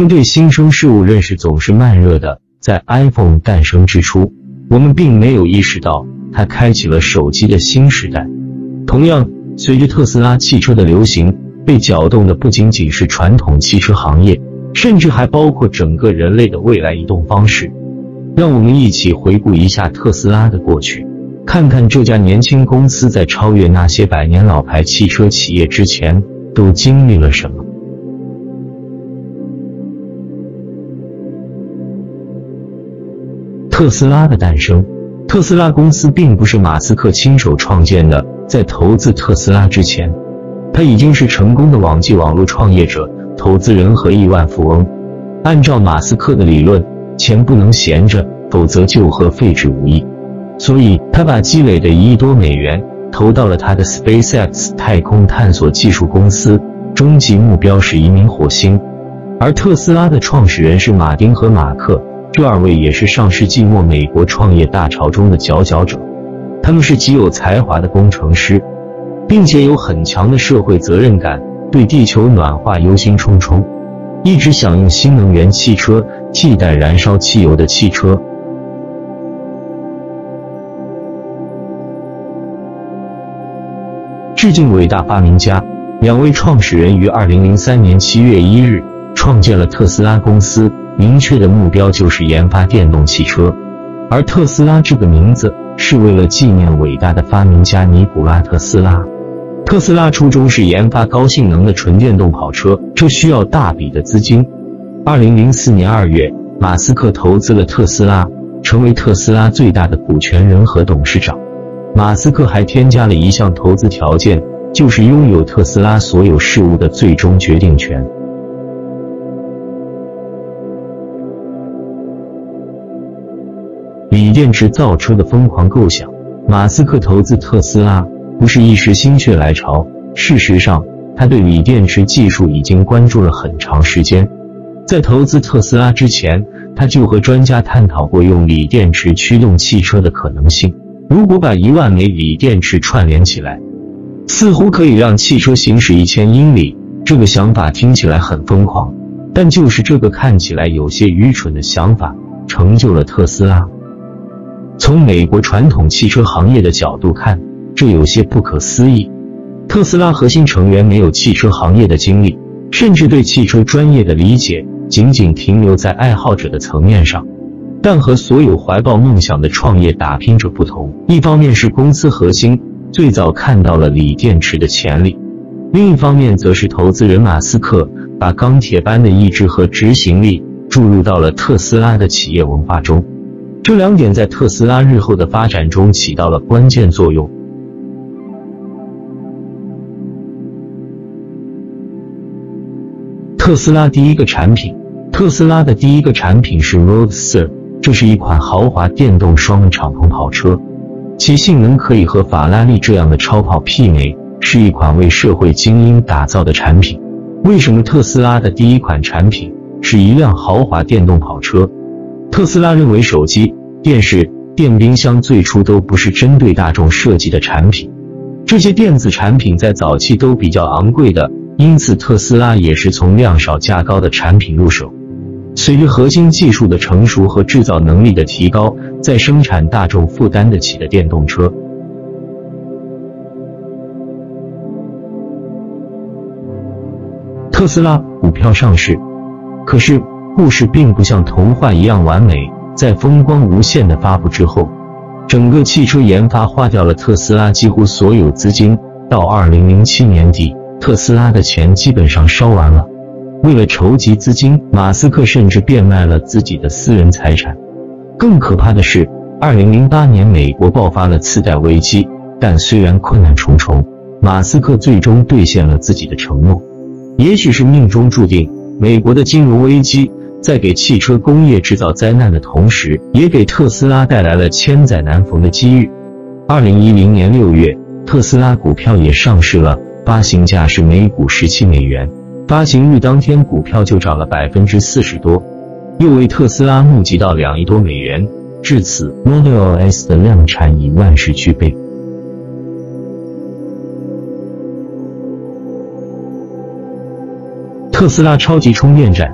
们对新生事物认识总是慢热的。在 iPhone 诞生之初，我们并没有意识到它开启了手机的新时代。同样，随着特斯拉汽车的流行，被搅动的不仅仅是传统汽车行业，甚至还包括整个人类的未来移动方式。让我们一起回顾一下特斯拉的过去，看看这家年轻公司在超越那些百年老牌汽车企业之前都经历了什么。特斯拉的诞生，特斯拉公司并不是马斯克亲手创建的。在投资特斯拉之前，他已经是成功的网际网络创业者、投资人和亿万富翁。按照马斯克的理论，钱不能闲着，否则就和废纸无异。所以，他把积累的一亿多美元投到了他的 SpaceX 太空探索技术公司，终极目标是移民火星。而特斯拉的创始人是马丁和马克。这二位也是上世纪末美国创业大潮中的佼佼者，他们是极有才华的工程师，并且有很强的社会责任感，对地球暖化忧心忡忡，一直想用新能源汽车替代燃烧汽油的汽车。致敬伟大发明家！两位创始人于二零零三年七月一日创建了特斯拉公司。明确的目标就是研发电动汽车，而特斯拉这个名字是为了纪念伟大的发明家尼古拉特斯拉。特斯拉初衷是研发高性能的纯电动跑车，这需要大笔的资金。二零零四年二月，马斯克投资了特斯拉，成为特斯拉最大的股权人和董事长。马斯克还添加了一项投资条件，就是拥有特斯拉所有事务的最终决定权。锂电池造车的疯狂构想，马斯克投资特斯拉不是一时心血来潮。事实上，他对锂电池技术已经关注了很长时间。在投资特斯拉之前，他就和专家探讨过用锂电池驱动汽车的可能性。如果把一万枚锂电池串联起来，似乎可以让汽车行驶一千英里。这个想法听起来很疯狂，但就是这个看起来有些愚蠢的想法，成就了特斯拉。从美国传统汽车行业的角度看，这有些不可思议。特斯拉核心成员没有汽车行业的经历，甚至对汽车专业的理解仅仅停留在爱好者的层面上。但和所有怀抱梦想的创业打拼者不同，一方面是公司核心最早看到了锂电池的潜力，另一方面则是投资人马斯克把钢铁般的意志和执行力注入到了特斯拉的企业文化中。这两点在特斯拉日后的发展中起到了关键作用。特斯拉第一个产品，特斯拉的第一个产品是 Roadster，这是一款豪华电动双敞篷跑车，其性能可以和法拉利这样的超跑媲美，是一款为社会精英打造的产品。为什么特斯拉的第一款产品是一辆豪华电动跑车？特斯拉认为，手机、电视、电冰箱最初都不是针对大众设计的产品，这些电子产品在早期都比较昂贵的，因此特斯拉也是从量少价高的产品入手。随着核心技术的成熟和制造能力的提高，在生产大众负担得起的电动车。特斯拉股票上市，可是。故事并不像童话一样完美。在风光无限的发布之后，整个汽车研发花掉了特斯拉几乎所有资金。到二零零七年底，特斯拉的钱基本上烧完了。为了筹集资金，马斯克甚至变卖了自己的私人财产。更可怕的是，二零零八年美国爆发了次贷危机，但虽然困难重重，马斯克最终兑现了自己的承诺。也许是命中注定，美国的金融危机。在给汽车工业制造灾难的同时，也给特斯拉带来了千载难逢的机遇。二零一零年六月，特斯拉股票也上市了，发行价是每股十七美元。发行日当天，股票就涨了百分之四十多，又为特斯拉募集到两亿多美元。至此，Model S 的量产已万事俱备。特斯拉超级充电站。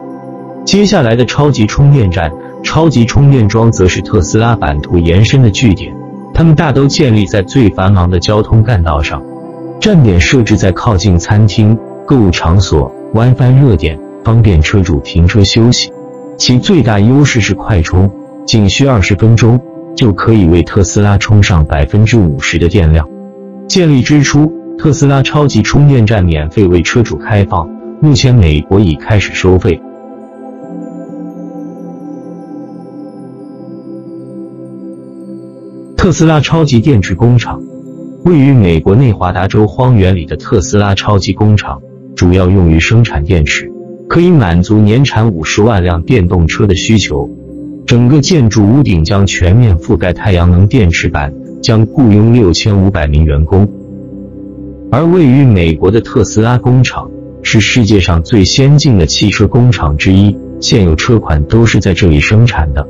接下来的超级充电站、超级充电桩则是特斯拉版图延伸的据点，它们大都建立在最繁忙的交通干道上，站点设置在靠近餐厅、购物场所、WiFi 热点，方便车主停车休息。其最大优势是快充，仅需二十分钟就可以为特斯拉充上百分之五十的电量。建立之初，特斯拉超级充电站免费为车主开放，目前美国已开始收费。特斯拉超级电池工厂位于美国内华达州荒原里的特斯拉超级工厂，主要用于生产电池。可以满足年产五十万辆电动车的需求。整个建筑屋顶将全面覆盖太阳能电池板，将雇佣六千五百名员工。而位于美国的特斯拉工厂是世界上最先进的汽车工厂之一，现有车款都是在这里生产的。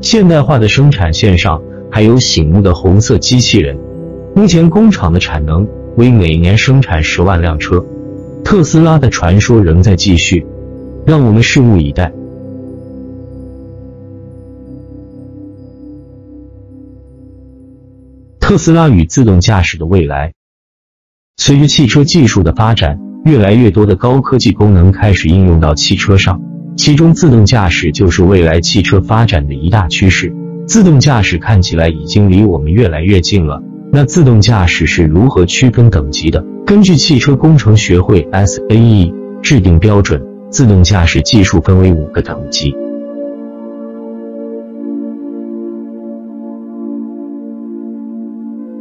现代化的生产线上还有醒目的红色机器人。目前工厂的产能为每年生产十万辆车。特斯拉的传说仍在继续。让我们拭目以待。特斯拉与自动驾驶的未来。随着汽车技术的发展，越来越多的高科技功能开始应用到汽车上，其中自动驾驶就是未来汽车发展的一大趋势。自动驾驶看起来已经离我们越来越近了。那自动驾驶是如何区分等级的？根据汽车工程学会 （SAE） 制定标准。自动驾驶技术分为五个等级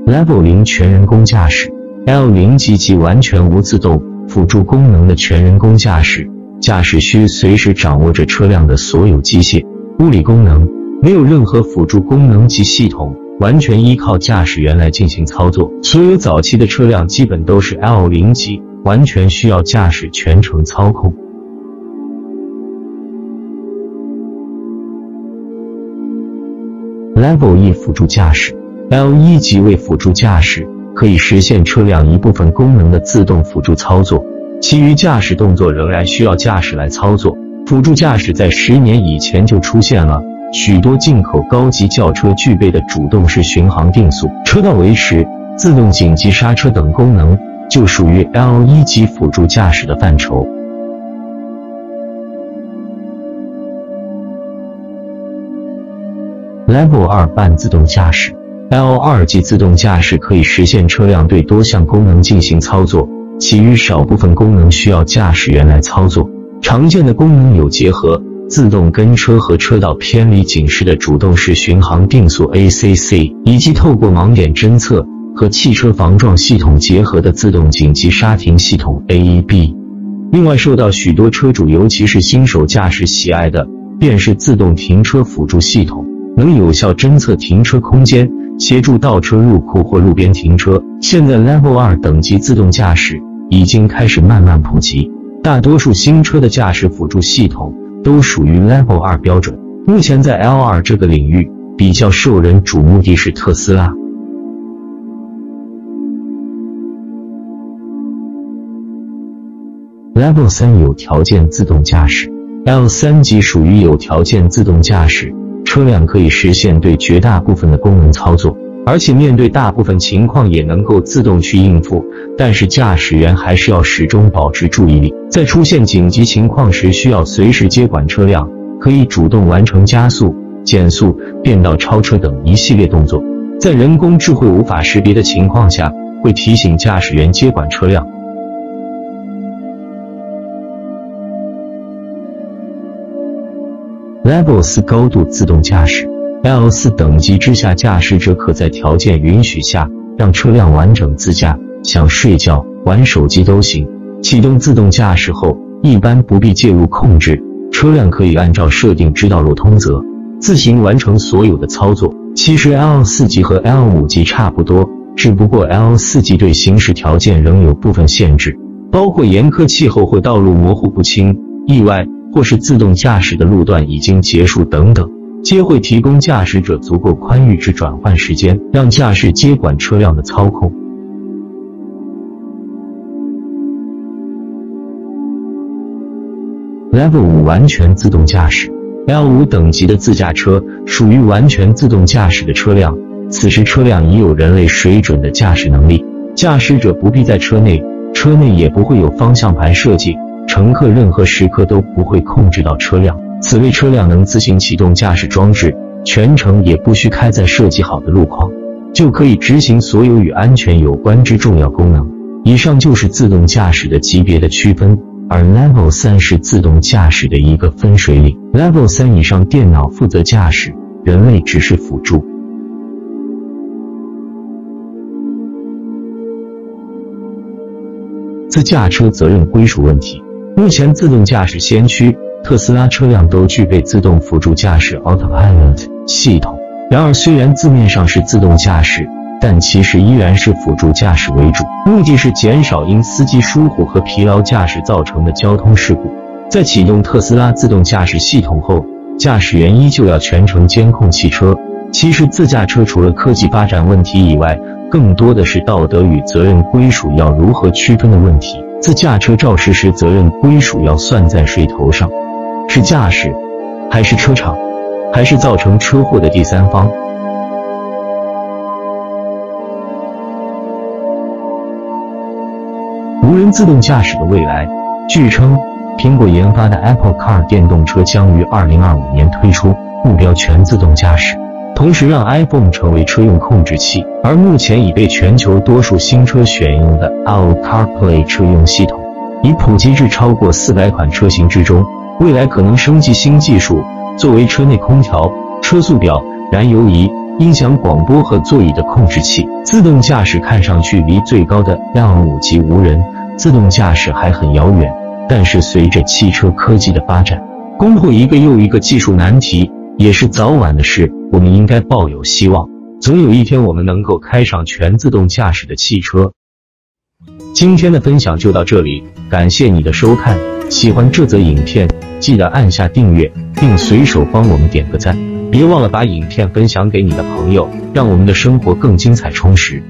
：Level 零全人工驾驶，L 零级及完全无自动辅助功能的全人工驾驶，驾驶需随时掌握着车辆的所有机械、物理功能，没有任何辅助功能及系统，完全依靠驾驶员来进行操作。所有早期的车辆基本都是 L 零级，完全需要驾驶全程操控。Level 一辅助驾驶，L 一级为辅助驾驶，可以实现车辆一部分功能的自动辅助操作，其余驾驶动作仍然需要驾驶来操作。辅助驾驶在十年以前就出现了，许多进口高级轿车具备的主动式巡航定速、车道维持、自动紧急刹车等功能，就属于 L 一级辅助驾驶的范畴。Level 二半自动驾驶，L 二级自动驾驶可以实现车辆对多项功能进行操作，其余少部分功能需要驾驶员来操作。常见的功能有结合自动跟车和车道偏离警示的主动式巡航定速 ACC，以及透过盲点侦测和汽车防撞系统结合的自动紧急刹停系统 AEB。另外，受到许多车主，尤其是新手驾驶喜爱的，便是自动停车辅助系统。能有效侦测停车空间，协助倒车入库或路边停车。现在 Level 二等级自动驾驶已经开始慢慢普及，大多数新车的驾驶辅助系统都属于 Level 二标准。目前在 L 二这个领域比较受人瞩目的是特斯拉。Level 三有条件自动驾驶，L 三级属于有条件自动驾驶。车辆可以实现对绝大部分的功能操作，而且面对大部分情况也能够自动去应付。但是驾驶员还是要始终保持注意力，在出现紧急情况时需要随时接管车辆，可以主动完成加速、减速、变道、超车等一系列动作。在人工智慧无法识别的情况下，会提醒驾驶员接管车辆。Level 四高度自动驾驶，L 四等级之下，驾驶者可在条件允许下让车辆完整自驾，想睡觉、玩手机都行。启动自动驾驶后，一般不必介入控制，车辆可以按照设定之道路通则，自行完成所有的操作。其实 L 四级和 L 五级差不多，只不过 L 四级对行驶条件仍有部分限制，包括严苛气候或道路模糊不清、意外。或是自动驾驶的路段已经结束等等，皆会提供驾驶者足够宽裕之转换时间，让驾驶接管车辆的操控。Level 五完全自动驾驶，L 五等级的自驾车属于完全自动驾驶的车辆。此时车辆已有人类水准的驾驶能力，驾驶者不必在车内，车内也不会有方向盘设计，乘客任何时刻都不会控制到车辆。此类车辆能自行启动驾驶装置，全程也不需开在设计好的路况，就可以执行所有与安全有关之重要功能。以上就是自动驾驶的级别的区分。而 Level 三是自动驾驶的一个分水岭，Level 三以上电脑负责驾驶，人类只是辅助。自驾车责任归属问题，目前自动驾驶先驱特斯拉车辆都具备自动辅助驾驶 Autopilot 系统。然而，虽然字面上是自动驾驶。但其实依然是辅助驾驶为主，目的是减少因司机疏忽和疲劳驾驶造成的交通事故。在启动特斯拉自动驾驶系统后，驾驶员依旧要全程监控汽车。其实，自驾车除了科技发展问题以外，更多的是道德与责任归属要如何区分的问题。自驾车肇事时，责任归属要算在谁头上？是驾驶，还是车厂，还是造成车祸的第三方？无人自动驾驶的未来，据称，苹果研发的 Apple Car 电动车将于2025年推出，目标全自动驾驶，同时让 iPhone 成为车用控制器。而目前已被全球多数新车选用的 Apple CarPlay 车用系统，已普及至超过400款车型之中。未来可能升级新技术，作为车内空调、车速表、燃油仪。音响、广播和座椅的控制器，自动驾驶看上去离最高的 L 五级无人自动驾驶还很遥远。但是随着汽车科技的发展，攻破一个又一个技术难题也是早晚的事。我们应该抱有希望，总有一天我们能够开上全自动驾驶的汽车。今天的分享就到这里，感谢你的收看。喜欢这则影片，记得按下订阅，并随手帮我们点个赞。别忘了把影片分享给你的朋友，让我们的生活更精彩充实。